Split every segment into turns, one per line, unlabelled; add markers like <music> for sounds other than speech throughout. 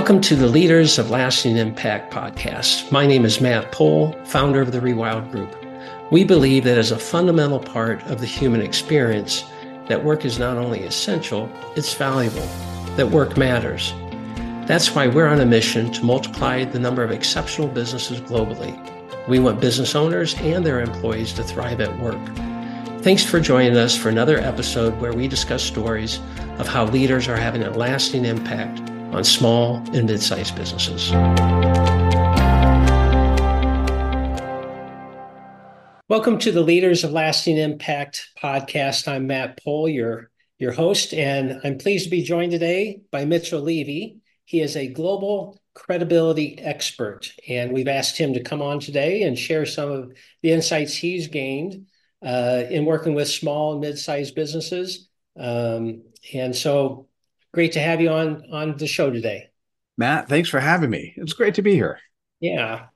Welcome to the Leaders of Lasting Impact podcast. My name is Matt Pohl, founder of the Rewild Group. We believe that as a fundamental part of the human experience, that work is not only essential, it's valuable, that work matters. That's why we're on a mission to multiply the number of exceptional businesses globally. We want business owners and their employees to thrive at work. Thanks for joining us for another episode where we discuss stories of how leaders are having a lasting impact on small and mid sized businesses. Welcome to the Leaders of Lasting Impact podcast. I'm Matt Pohl, your, your host, and I'm pleased to be joined today by Mitchell Levy. He is a global credibility expert, and we've asked him to come on today and share some of the insights he's gained uh, in working with small and mid sized businesses. Um, and so great to have you on on the show today.
Matt, thanks for having me. It's great to be here.
Yeah.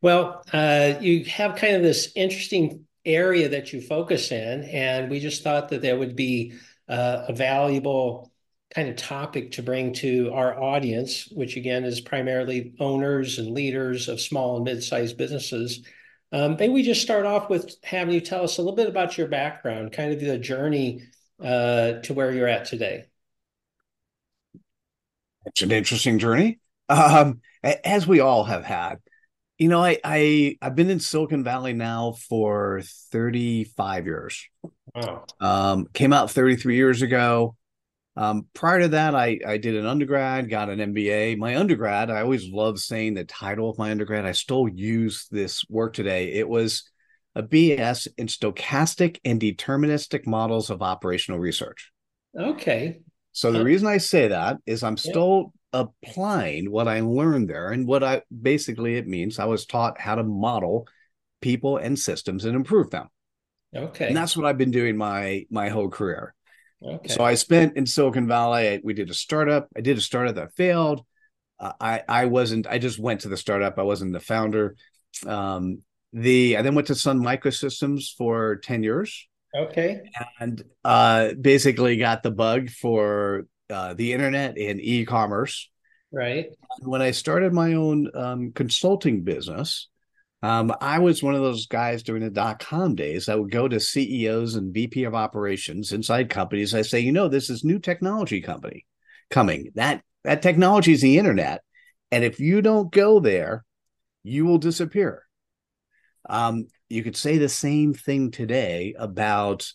Well, uh, you have kind of this interesting area that you focus in, and we just thought that there would be uh, a valuable kind of topic to bring to our audience, which again is primarily owners and leaders of small and mid-sized businesses. Um, maybe we just start off with having you tell us a little bit about your background, kind of the journey uh, to where you're at today.
It's an interesting journey, um, as we all have had. You know, I, I I've been in Silicon Valley now for 35 years. Wow. Um, came out 33 years ago. Um, prior to that, I I did an undergrad, got an MBA. My undergrad, I always love saying the title of my undergrad. I still use this work today. It was a BS in stochastic and deterministic models of operational research.
Okay.
So the reason I say that is I'm still yeah. applying what I learned there and what I basically it means I was taught how to model people and systems and improve them.
Okay.
And that's what I've been doing my my whole career. Okay. So I spent in Silicon Valley. we did a startup. I did a startup that failed. Uh, I I wasn't. I just went to the startup. I wasn't the founder. Um, the I then went to Sun Microsystems for ten years.
Okay.
And uh, basically got the bug for uh, the internet and e-commerce.
Right.
When I started my own um, consulting business, um, I was one of those guys during the dot com days. I would go to CEOs and VP of operations inside companies. I say, you know, this is new technology company coming. That that technology is the internet, and if you don't go there, you will disappear. Um, you could say the same thing today about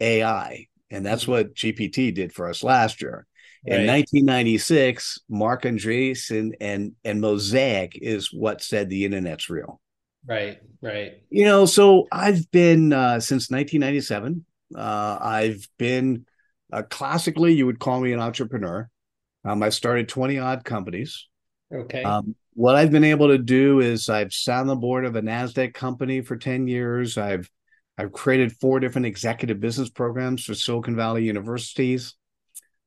AI, and that's mm-hmm. what GPT did for us last year. Right. In 1996, Marc Andreessen and and Mosaic is what said the internet's real.
Right, right.
You know, so I've been uh, since 1997. Uh, I've been uh, classically, you would call me an entrepreneur. Um, I started 20 odd companies.
Okay. Um,
what I've been able to do is I've sat on the board of a Nasdaq company for 10 years. I've I've created four different executive business programs for Silicon Valley universities.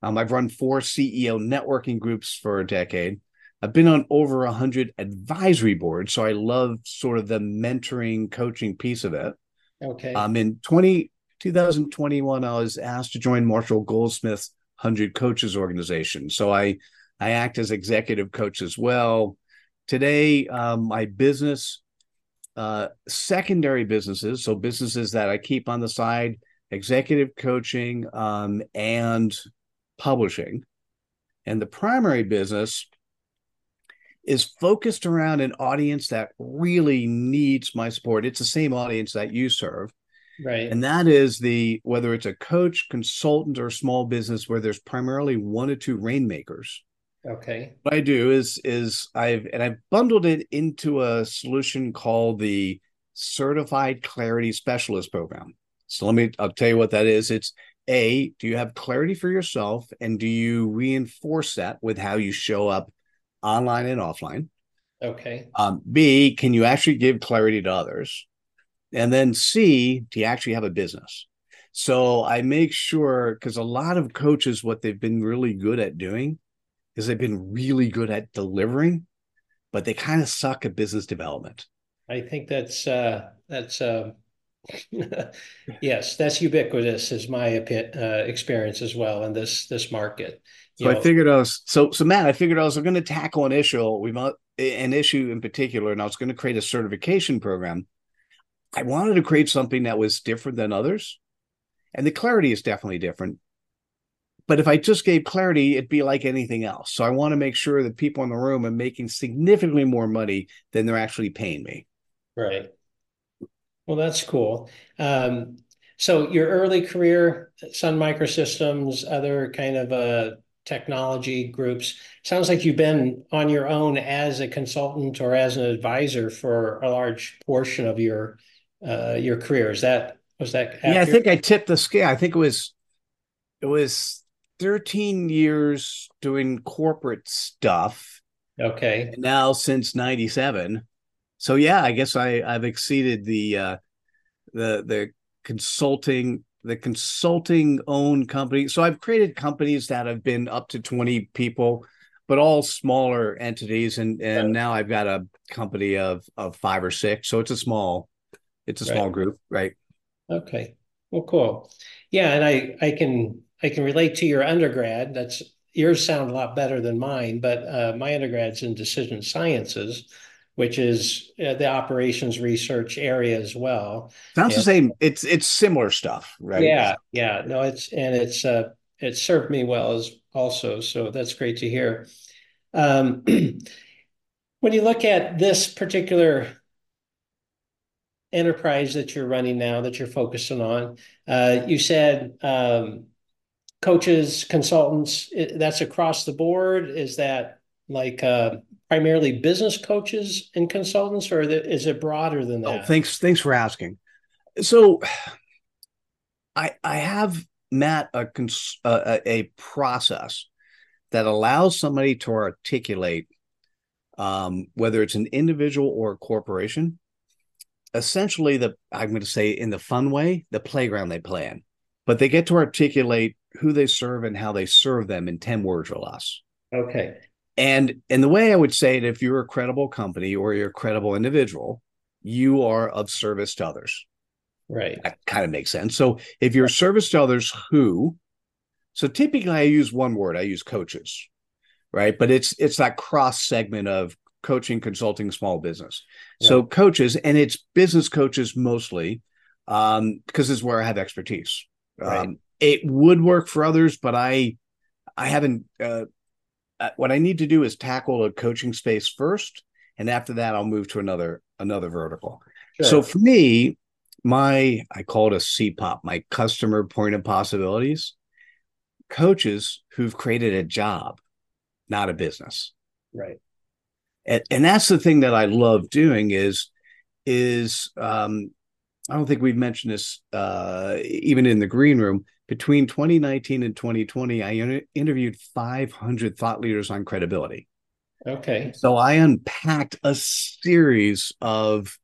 Um, I've run four CEO networking groups for a decade. I've been on over a hundred advisory boards, so I love sort of the mentoring, coaching piece of it.
Okay.
Um, in 20, 2021, I was asked to join Marshall Goldsmith's 100 Coaches organization. So I I act as executive coach as well. Today, um, my business, uh, secondary businesses, so businesses that I keep on the side, executive coaching um, and publishing. And the primary business is focused around an audience that really needs my support. It's the same audience that you serve.
Right.
And that is the whether it's a coach, consultant, or small business where there's primarily one or two rainmakers
Okay.
What I do is is I've and I've bundled it into a solution called the Certified Clarity Specialist Program. So let me I'll tell you what that is. It's a, do you have clarity for yourself and do you reinforce that with how you show up online and offline?
Okay.
Um, B, can you actually give clarity to others? And then C, do you actually have a business? So I make sure because a lot of coaches, what they've been really good at doing is they've been really good at delivering, but they kind of suck at business development.
I think that's uh, that's uh, <laughs> yes, that's ubiquitous, is my uh, experience as well in this this market.
So I figured I was so so Matt. I figured I was going to tackle an issue. We an issue in particular, and I was going to create a certification program. I wanted to create something that was different than others, and the clarity is definitely different. But if I just gave clarity, it'd be like anything else. So I want to make sure that people in the room are making significantly more money than they're actually paying me.
Right. Well, that's cool. Um, so your early career, Sun Microsystems, other kind of uh, technology groups, sounds like you've been on your own as a consultant or as an advisor for a large portion of your uh, your career. Is that was that?
Accurate? Yeah, I think I tipped the scale. I think it was it was 13 years doing corporate stuff.
Okay.
Now since 97. So yeah, I guess I I've exceeded the uh the the consulting the consulting owned company. So I've created companies that have been up to 20 people, but all smaller entities and and right. now I've got a company of of 5 or 6. So it's a small it's a small group, right?
Okay. Well, cool. Yeah, and I I can I can relate to your undergrad. That's yours sound a lot better than mine, but uh, my undergrad's in decision sciences, which is uh, the operations research area as well.
Sounds and, the same. It's it's similar stuff, right?
Yeah, yeah. No, it's and it's uh, it served me well as also. So that's great to hear. Um, <clears throat> when you look at this particular enterprise that you're running now, that you're focusing on, uh, you said um, coaches, consultants, that's across the board? Is that like uh, primarily business coaches and consultants, or is it broader than oh, that?
Oh, thanks. Thanks for asking. So, I I have Matt a cons- uh, a process that allows somebody to articulate um, whether it's an individual or a corporation. Essentially, the I'm going to say in the fun way, the playground they play in, but they get to articulate who they serve and how they serve them in 10 words or less.
Okay.
And and the way I would say it, if you're a credible company or you're a credible individual, you are of service to others.
Right.
That kind of makes sense. So if you're service to others who, so typically I use one word, I use coaches, right? But it's it's that cross segment of coaching, consulting, small business. Yeah. So coaches, and it's business coaches mostly, um, because it's where I have expertise. Right. Um, it would work for others, but I I haven't. Uh, uh, what I need to do is tackle a coaching space first, and after that, I'll move to another another vertical. Sure. So for me, my I call it a CPOP, my customer point of possibilities. Coaches who've created a job, not a business.
Right.
And, and that's the thing that I love doing is is um, I don't think we've mentioned this uh, even in the green room. Between 2019 and 2020, I inter- interviewed 500 thought leaders on credibility.
Okay.
So I unpacked a series of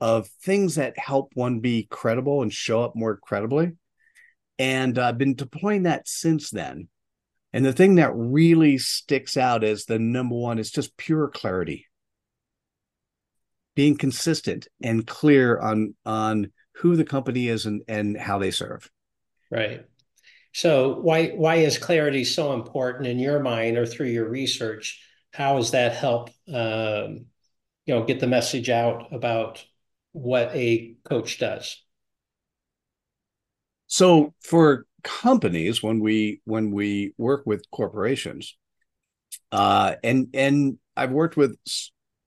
of things that help one be credible and show up more credibly. And I've been deploying that since then. And the thing that really sticks out as the number one is just pure clarity. Being consistent and clear on on who the company is and, and how they serve.
Right. So why why is clarity so important in your mind or through your research? How does that help um, you know get the message out about what a coach does?
So for companies, when we when we work with corporations, uh, and and I've worked with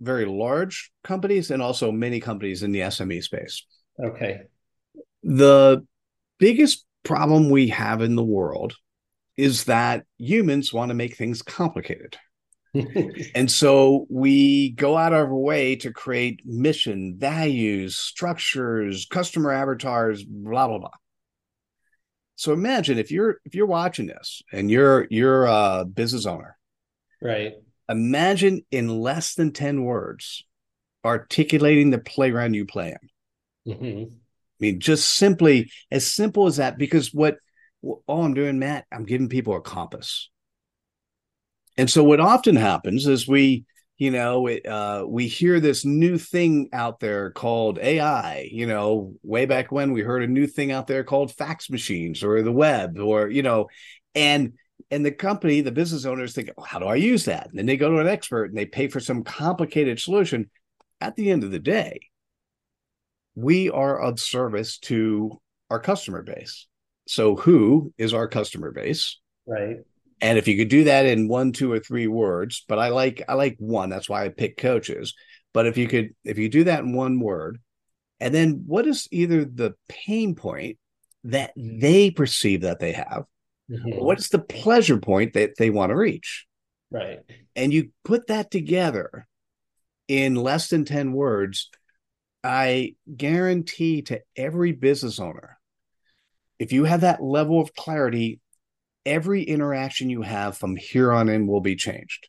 very large companies and also many companies in the SME space.
Okay.
The biggest problem we have in the world is that humans want to make things complicated. <laughs> and so we go out of our way to create mission, values, structures, customer avatars, blah blah blah. So imagine if you're if you're watching this and you're you're a business owner,
right?
Imagine in less than ten words articulating the playground you play in. Mm-hmm mean, just simply as simple as that, because what all I'm doing, Matt, I'm giving people a compass. And so what often happens is we, you know, it, uh, we hear this new thing out there called AI. You know, way back when we heard a new thing out there called fax machines or the web, or you know, and and the company, the business owners think, well, how do I use that? And then they go to an expert and they pay for some complicated solution. At the end of the day, we are of service to our customer base. So, who is our customer base?
Right.
And if you could do that in one, two, or three words, but I like I like one. That's why I pick coaches. But if you could, if you do that in one word, and then what is either the pain point that they perceive that they have, mm-hmm. what is the pleasure point that they want to reach?
Right.
And you put that together in less than 10 words, I guarantee to every business owner, if you have that level of clarity, every interaction you have from here on in will be changed.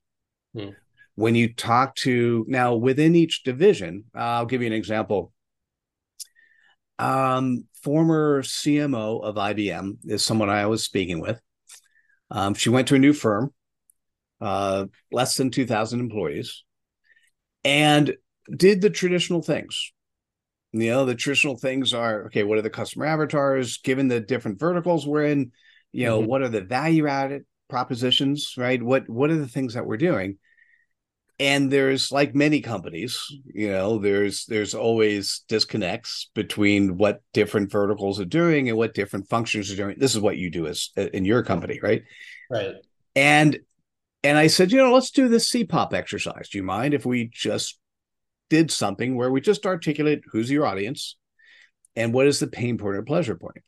Hmm. When you talk to now within each division, I'll give you an example. Um, former CMO of IBM is someone I was speaking with. Um, she went to a new firm, uh, less than 2,000 employees, and did the traditional things you know the traditional things are okay what are the customer avatars given the different verticals we're in you know mm-hmm. what are the value added propositions right what what are the things that we're doing and there's like many companies you know there's there's always disconnects between what different verticals are doing and what different functions are doing. This is what you do as uh, in your company right?
Right.
And and i said you know let's do this cpop exercise. Do you mind if we just did something where we just articulate who's your audience and what is the pain point or pleasure point.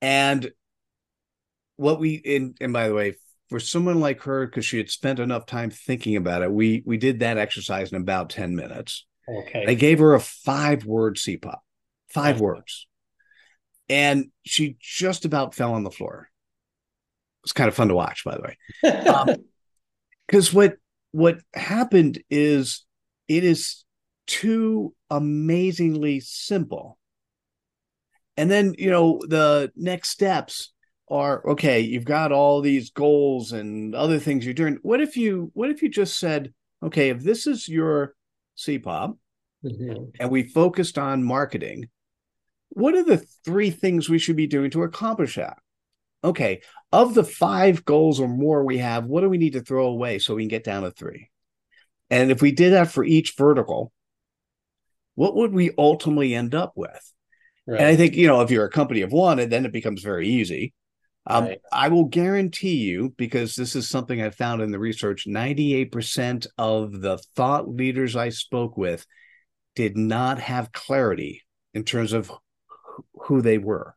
And what we in and by the way, for someone like her, because she had spent enough time thinking about it, we we did that exercise in about 10 minutes.
Okay.
I gave her a five word CPOP, five okay. words. And she just about fell on the floor. It was kind of fun to watch, by the way. Because um, <laughs> what what happened is it is too amazingly simple. And then, you know, the next steps are okay, you've got all these goals and other things you're doing. What if you what if you just said, okay, if this is your CPOP mm-hmm. and we focused on marketing, what are the three things we should be doing to accomplish that? Okay, of the five goals or more we have, what do we need to throw away so we can get down to three? And if we did that for each vertical, what would we ultimately end up with? Right. And I think, you know, if you're a company of one, and then it becomes very easy. Um, right. I will guarantee you, because this is something I found in the research 98% of the thought leaders I spoke with did not have clarity in terms of who they were.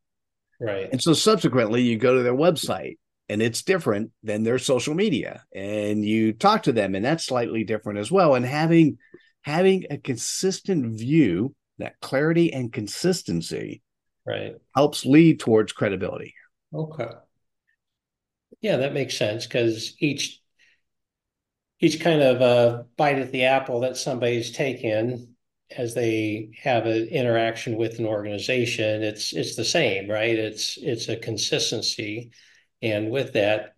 Right.
And so subsequently, you go to their website and it's different than their social media and you talk to them and that's slightly different as well and having having a consistent view that clarity and consistency
right
helps lead towards credibility
okay. Yeah that makes sense because each each kind of uh, bite at the apple that somebody's taken as they have an interaction with an organization it's it's the same right? It's it's a consistency and with that,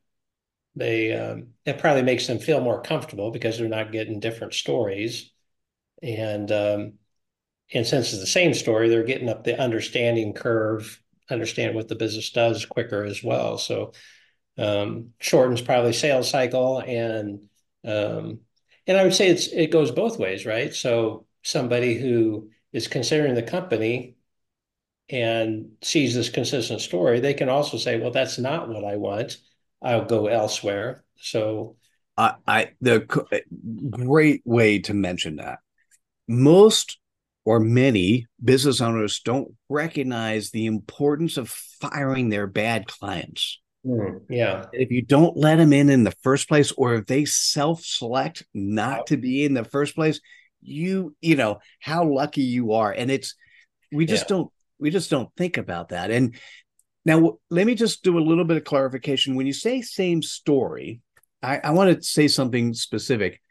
they um, it probably makes them feel more comfortable because they're not getting different stories, and um, and since it's the same story, they're getting up the understanding curve, understand what the business does quicker as well. So um, shortens probably sales cycle and um, and I would say it's it goes both ways, right? So somebody who is considering the company and sees this consistent story, they can also say, well, that's not what I want. I'll go elsewhere. So
I, I the great way to mention that most or many business owners don't recognize the importance of firing their bad clients.
Mm, yeah.
If you don't let them in in the first place, or if they self-select not to be in the first place, you you know how lucky you are, and it's we just yeah. don't we just don't think about that. And now let me just do a little bit of clarification. When you say same story, I, I want to say something specific.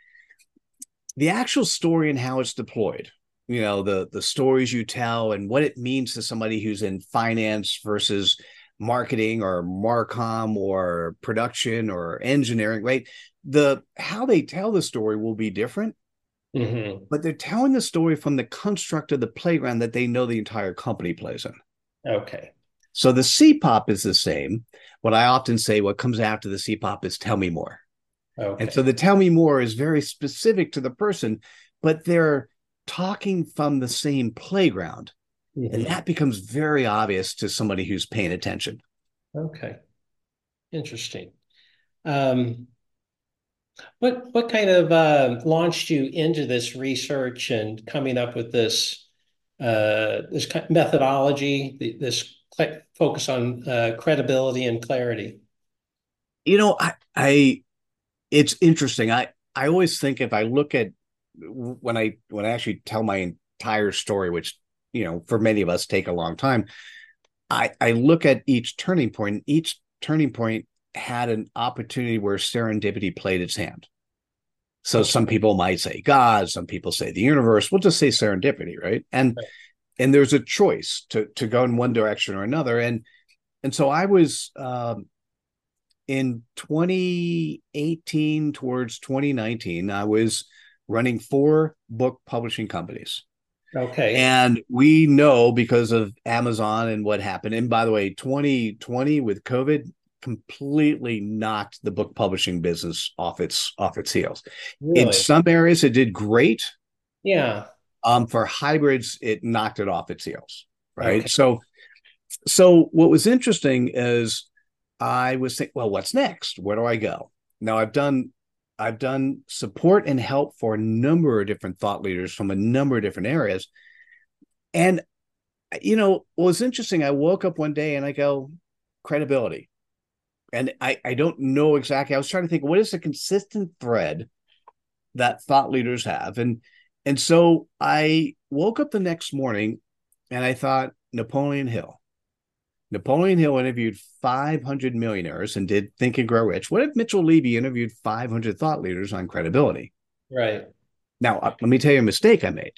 The actual story and how it's deployed, you know, the the stories you tell and what it means to somebody who's in finance versus marketing or marcom or production or engineering, right? The how they tell the story will be different Mm-hmm. But they're telling the story from the construct of the playground that they know the entire company plays in.
Okay.
So the CPOP is the same. What I often say, what comes after the CPOP is tell me more. Okay. And so the tell me more is very specific to the person, but they're talking from the same playground. Mm-hmm. And that becomes very obvious to somebody who's paying attention.
Okay. Interesting. Um, what what kind of uh, launched you into this research and coming up with this uh, this methodology, this focus on uh, credibility and clarity?
You know, I, I, it's interesting. I, I always think if I look at when I when I actually tell my entire story, which you know for many of us take a long time, I I look at each turning point. Each turning point had an opportunity where serendipity played its hand. So some people might say God, some people say the universe. We'll just say serendipity, right? And right. and there's a choice to to go in one direction or another. And and so I was um, in 2018 towards 2019. I was running four book publishing companies.
Okay.
And we know because of Amazon and what happened. And by the way, 2020 with COVID, completely knocked the book publishing business off its off its heels. Really? In some areas, it did great.
Yeah.
Um, for hybrids, it knocked it off its heels. Right. Okay. So, so what was interesting is I was thinking, well, what's next? Where do I go? Now I've done I've done support and help for a number of different thought leaders from a number of different areas. And you know, what was interesting, I woke up one day and I go, credibility and I, I don't know exactly. I was trying to think what is the consistent thread that thought leaders have, and and so I woke up the next morning and I thought Napoleon Hill. Napoleon Hill interviewed 500 millionaires and did Think and Grow Rich. What if Mitchell Levy interviewed 500 thought leaders on credibility?
Right.
Now, uh, let me tell you a mistake I made.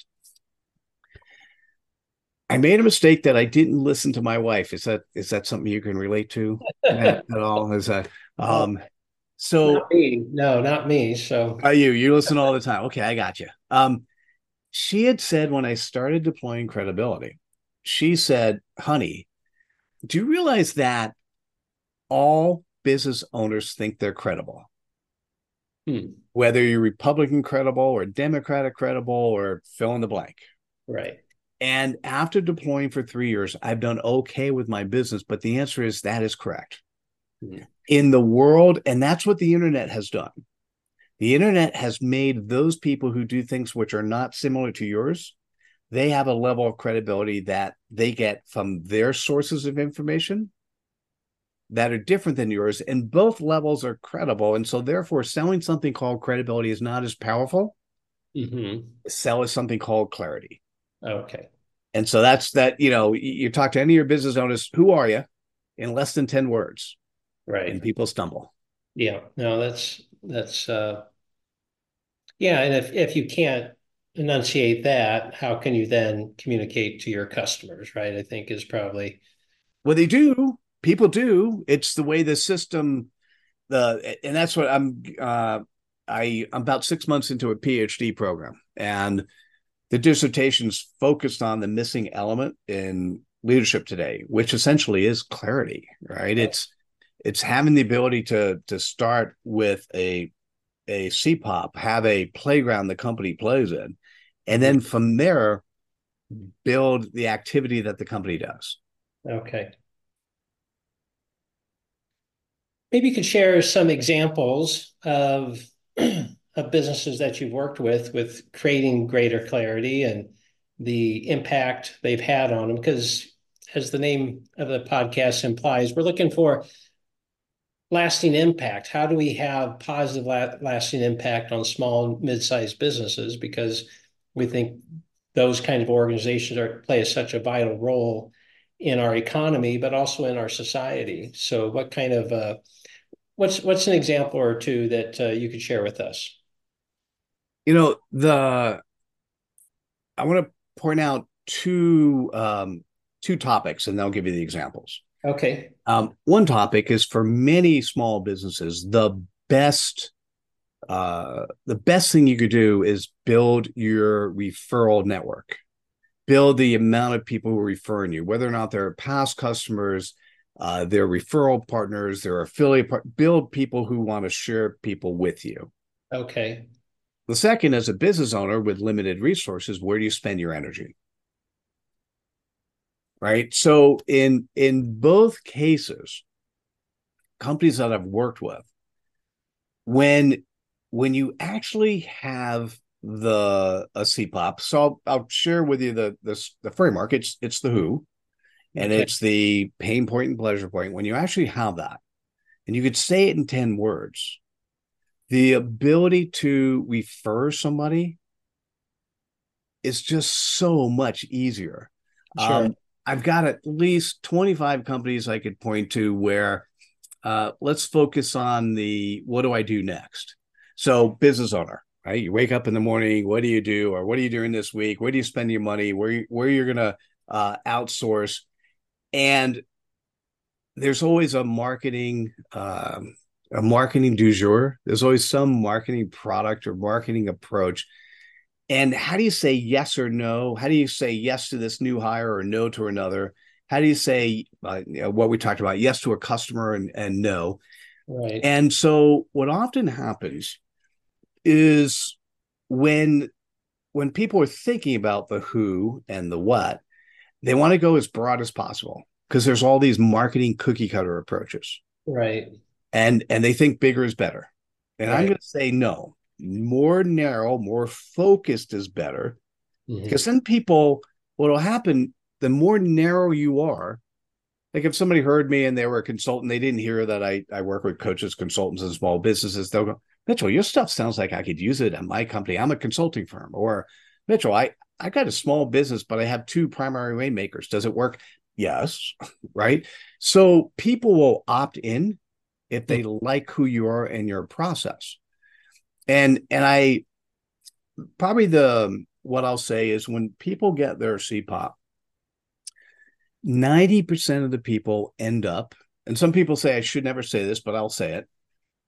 I made a mistake that I didn't listen to my wife. Is that is that something you can relate to <laughs> at, at all? Is that um so
not no, not me. So
are you you listen all the time. Okay, I got you. Um she had said when I started deploying credibility, she said, honey, do you realize that all business owners think they're credible? Hmm. Whether you're Republican credible or Democratic credible or fill in the blank.
Right.
And after deploying for three years, I've done okay with my business. But the answer is that is correct. Mm-hmm. In the world, and that's what the internet has done. The internet has made those people who do things which are not similar to yours, they have a level of credibility that they get from their sources of information that are different than yours. And both levels are credible. And so, therefore, selling something called credibility is not as powerful. Mm-hmm. Sell is something called clarity.
Okay.
And so that's that, you know, you talk to any of your business owners, who are you? In less than 10 words.
Right.
And people stumble.
Yeah. No, that's that's uh yeah, and if if you can't enunciate that, how can you then communicate to your customers, right? I think is probably
well they do. People do. It's the way the system the and that's what I'm uh I I'm about 6 months into a PhD program and the dissertation's focused on the missing element in leadership today, which essentially is clarity, right? It's it's having the ability to to start with a a CPOP, have a playground the company plays in, and then from there build the activity that the company does.
Okay. Maybe you could share some examples of <clears throat> of businesses that you've worked with with creating greater clarity and the impact they've had on them because as the name of the podcast implies we're looking for lasting impact how do we have positive lasting impact on small mid-sized businesses because we think those kind of organizations are play such a vital role in our economy but also in our society. So what kind of uh, what's what's an example or two that uh, you could share with us?
You know the i want to point out two um two topics and i'll give you the examples.
Okay.
Um one topic is for many small businesses the best uh the best thing you could do is build your referral network build the amount of people who are referring you, whether or not they're past customers, uh, their referral partners, their affiliate part, build people who want to share people with you.
Okay.
The second, as a business owner with limited resources, where do you spend your energy? Right. So in in both cases, companies that I've worked with, when when you actually have the a CPOP, so I'll, I'll share with you the the, the framework. It's it's the who, and okay. it's the pain point and pleasure point. When you actually have that, and you could say it in 10 words, the ability to refer somebody is just so much easier. Sure. Um, I've got at least 25 companies I could point to where uh, let's focus on the what do I do next? So, business owner, right? You wake up in the morning, what do you do? Or what are you doing this week? Where do you spend your money? Where, you, where you're going to uh, outsource? and there's always a marketing um, a marketing du jour there's always some marketing product or marketing approach and how do you say yes or no how do you say yes to this new hire or no to another how do you say uh, you know, what we talked about yes to a customer and, and no right and so what often happens is when when people are thinking about the who and the what they want to go as broad as possible because there's all these marketing cookie cutter approaches.
Right.
And and they think bigger is better. And right. I'm going to say no. More narrow, more focused is better. Because mm-hmm. then people what'll happen the more narrow you are, like if somebody heard me and they were a consultant, they didn't hear that I I work with coaches, consultants, and small businesses, they'll go, Mitchell, your stuff sounds like I could use it at my company. I'm a consulting firm. Or Mitchell, I, I got a small business, but I have two primary rainmakers. Does it work? Yes. <laughs> Right. So people will opt in if they hmm. like who you are and your process. And and I probably the what I'll say is when people get their CPOP, 90% of the people end up, and some people say I should never say this, but I'll say it.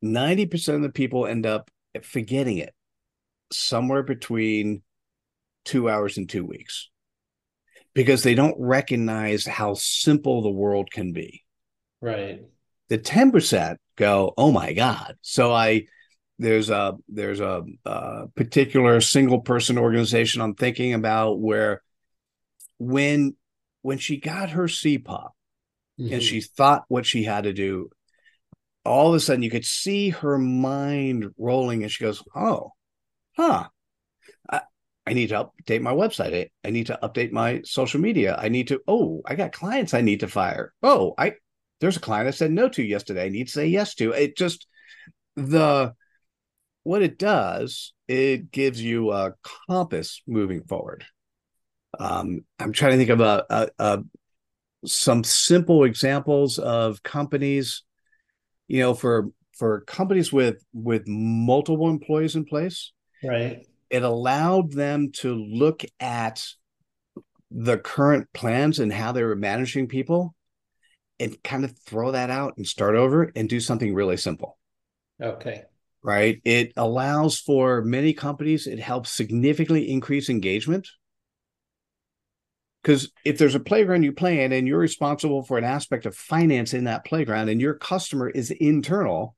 90% of the people end up forgetting it somewhere between two hours and two weeks because they don't recognize how simple the world can be.
Right.
The 10% go, oh my God. So I, there's a there's a, a particular single person organization I'm thinking about where when when she got her CPOP mm-hmm. and she thought what she had to do, all of a sudden you could see her mind rolling and she goes, Oh, huh. I need to update my website. I, I need to update my social media. I need to, oh, I got clients I need to fire. Oh, I there's a client I said no to yesterday. I need to say yes to. It just the what it does, it gives you a compass moving forward. Um, I'm trying to think of a, a, a some simple examples of companies, you know, for for companies with with multiple employees in place.
Right
it allowed them to look at the current plans and how they were managing people and kind of throw that out and start over and do something really simple.
Okay.
Right. It allows for many companies, it helps significantly increase engagement. Because if there's a playground you play in and you're responsible for an aspect of finance in that playground and your customer is internal,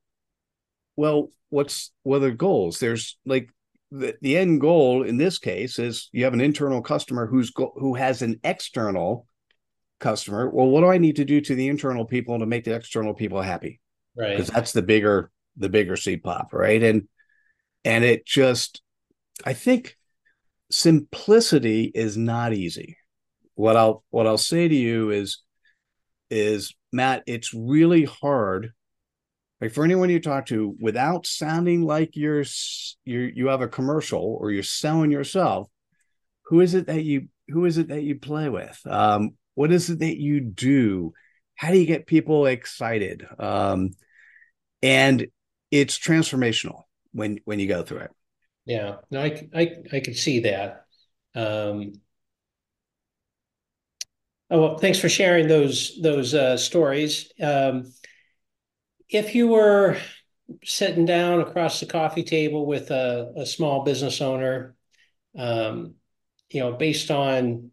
well, what's what are the goals? There's like the, the end goal in this case is you have an internal customer who's go, who has an external customer. Well, what do I need to do to the internal people to make the external people happy?
Right.
Because that's the bigger the bigger CPOP, right? And and it just I think simplicity is not easy. What I'll what I'll say to you is is Matt, it's really hard like for anyone you talk to without sounding like you're you you have a commercial or you're selling yourself who is it that you who is it that you play with? Um, what is it that you do? How do you get people excited? Um, and it's transformational when when you go through it.
Yeah. No i i, I could see that. Um, oh well thanks for sharing those those uh, stories um, if you were sitting down across the coffee table with a, a small business owner, um, you know, based on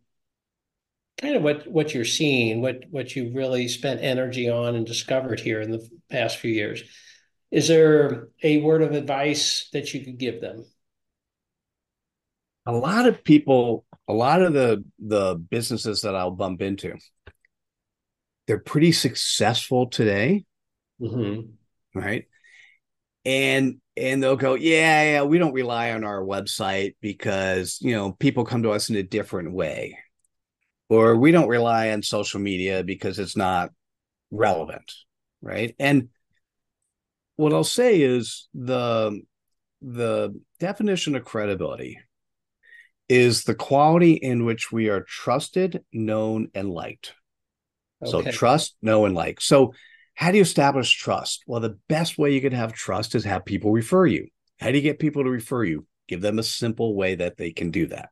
kind of what what you're seeing, what what you really spent energy on and discovered here in the past few years. Is there a word of advice that you could give them?
A lot of people, a lot of the the businesses that I'll bump into, they're pretty successful today, mm-hmm. right? And and they'll go, yeah, yeah, we don't rely on our website because you know people come to us in a different way, or we don't rely on social media because it's not relevant, right? And what I'll say is the the definition of credibility is the quality in which we are trusted, known, and liked. Okay. So trust, know, and like. So how do you establish trust? Well, the best way you can have trust is have people refer you. How do you get people to refer you? Give them a simple way that they can do that.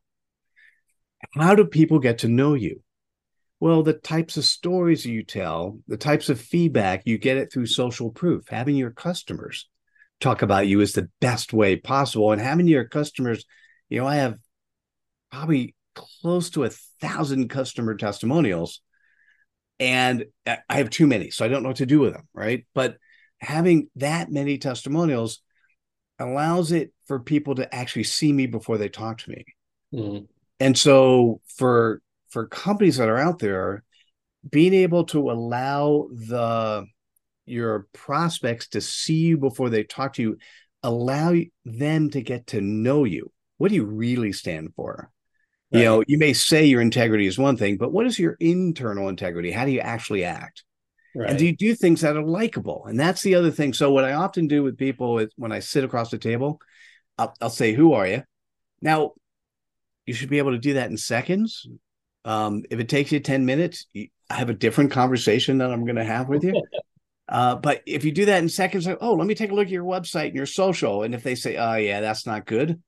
How do people get to know you? Well, the types of stories you tell, the types of feedback you get it through social proof, having your customers talk about you is the best way possible. And having your customers, you know, I have probably close to a thousand customer testimonials, and I have too many, so I don't know what to do with them, right? But having that many testimonials allows it for people to actually see me before they talk to me. Mm. And so for for companies that are out there being able to allow the your prospects to see you before they talk to you allow them to get to know you what do you really stand for right. you know you may say your integrity is one thing but what is your internal integrity how do you actually act right. and do you do things that are likable and that's the other thing so what i often do with people is when i sit across the table I'll, I'll say who are you now you should be able to do that in seconds um, if it takes you 10 minutes, I have a different conversation that I'm going to have with you. <laughs> Uh, but if you do that in seconds, like, oh, let me take a look at your website and your social. And if they say, oh, yeah, that's not good,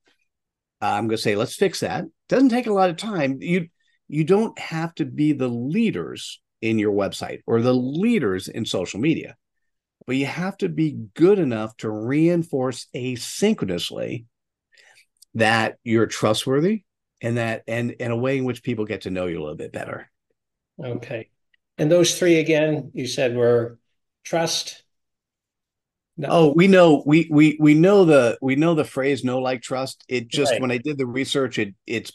I'm going to say, let's fix that. Doesn't take a lot of time. You you don't have to be the leaders in your website or the leaders in social media, but you have to be good enough to reinforce asynchronously that you're trustworthy, and that and in a way in which people get to know you a little bit better.
Okay. And those three again, you said were trust.
No. Oh, we know we we we know the we know the phrase "know like trust. It just right. when I did the research, it it's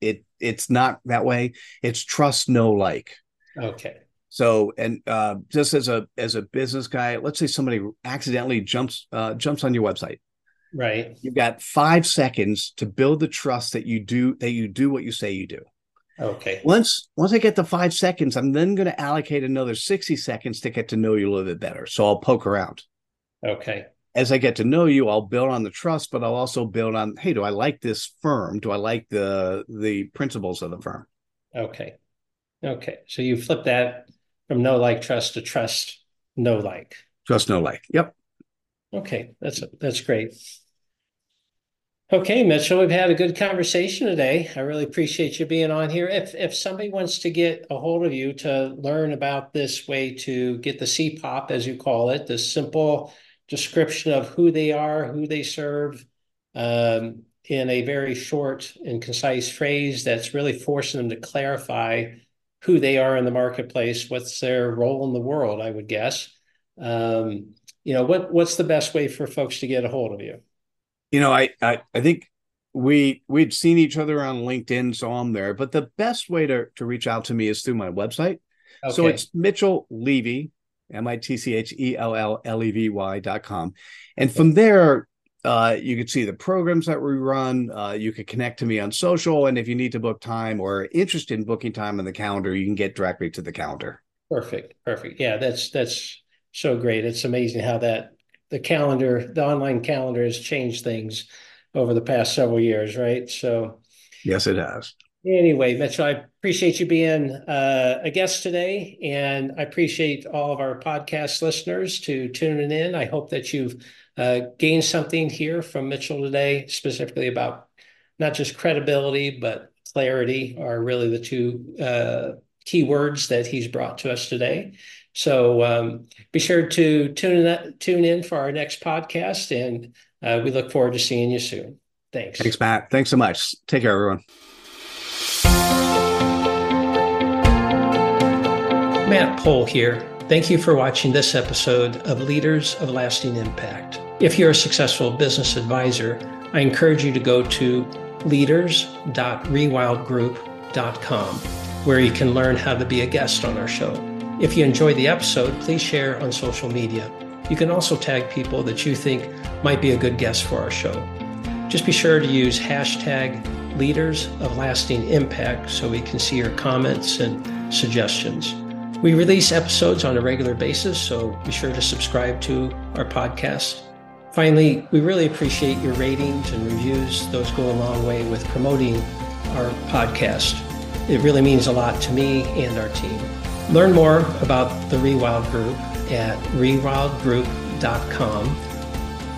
it it's not that way. It's trust know like.
Okay.
So and uh, just as a as a business guy, let's say somebody accidentally jumps uh, jumps on your website
Right.
You've got five seconds to build the trust that you do that you do what you say you do.
Okay.
Once once I get the five seconds, I'm then going to allocate another 60 seconds to get to know you a little bit better. So I'll poke around.
Okay.
As I get to know you, I'll build on the trust, but I'll also build on, hey, do I like this firm? Do I like the the principles of the firm?
Okay. Okay. So you flip that from know like trust to trust know like.
Trust know like. Yep.
Okay. That's that's great. Okay, Mitchell, we've had a good conversation today. I really appreciate you being on here. If if somebody wants to get a hold of you to learn about this way to get the CPOP, as you call it, the simple description of who they are, who they serve, um, in a very short and concise phrase that's really forcing them to clarify who they are in the marketplace, what's their role in the world, I would guess. Um, you know, what what's the best way for folks to get a hold of you?
you know, I, I, I think we we'd seen each other on LinkedIn, so I'm there. But the best way to to reach out to me is through my website. Okay. So it's Mitchell Levy, M I T C H E L L L E V Y dot com, and from there. Uh, you can see the programs that we run. Uh, you can connect to me on social, and if you need to book time or interested in booking time on the calendar, you can get directly to the calendar.
Perfect, perfect. Yeah, that's that's so great. It's amazing how that the calendar, the online calendar has changed things over the past several years, right? So,
yes, it has.
Anyway, Mitchell, I appreciate you being uh, a guest today, and I appreciate all of our podcast listeners to tuning in. I hope that you've uh, gained something here from Mitchell today, specifically about not just credibility but clarity are really the two uh, key words that he's brought to us today. So um, be sure to tune in, tune in for our next podcast, and uh, we look forward to seeing you soon. Thanks.
Thanks, Matt. Thanks so much. Take care, everyone.
Matt Pohl here. Thank you for watching this episode of Leaders of Lasting Impact. If you're a successful business advisor, I encourage you to go to leaders.rewildgroup.com, where you can learn how to be a guest on our show. If you enjoyed the episode, please share on social media. You can also tag people that you think might be a good guest for our show. Just be sure to use hashtag leaders of lasting impact so we can see your comments and suggestions. We release episodes on a regular basis, so be sure to subscribe to our podcast. Finally, we really appreciate your ratings and reviews. Those go a long way with promoting our podcast. It really means a lot to me and our team. Learn more about the Rewild Group at rewildgroup.com,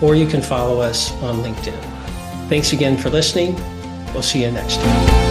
or you can follow us on LinkedIn. Thanks again for listening. We'll see you next time.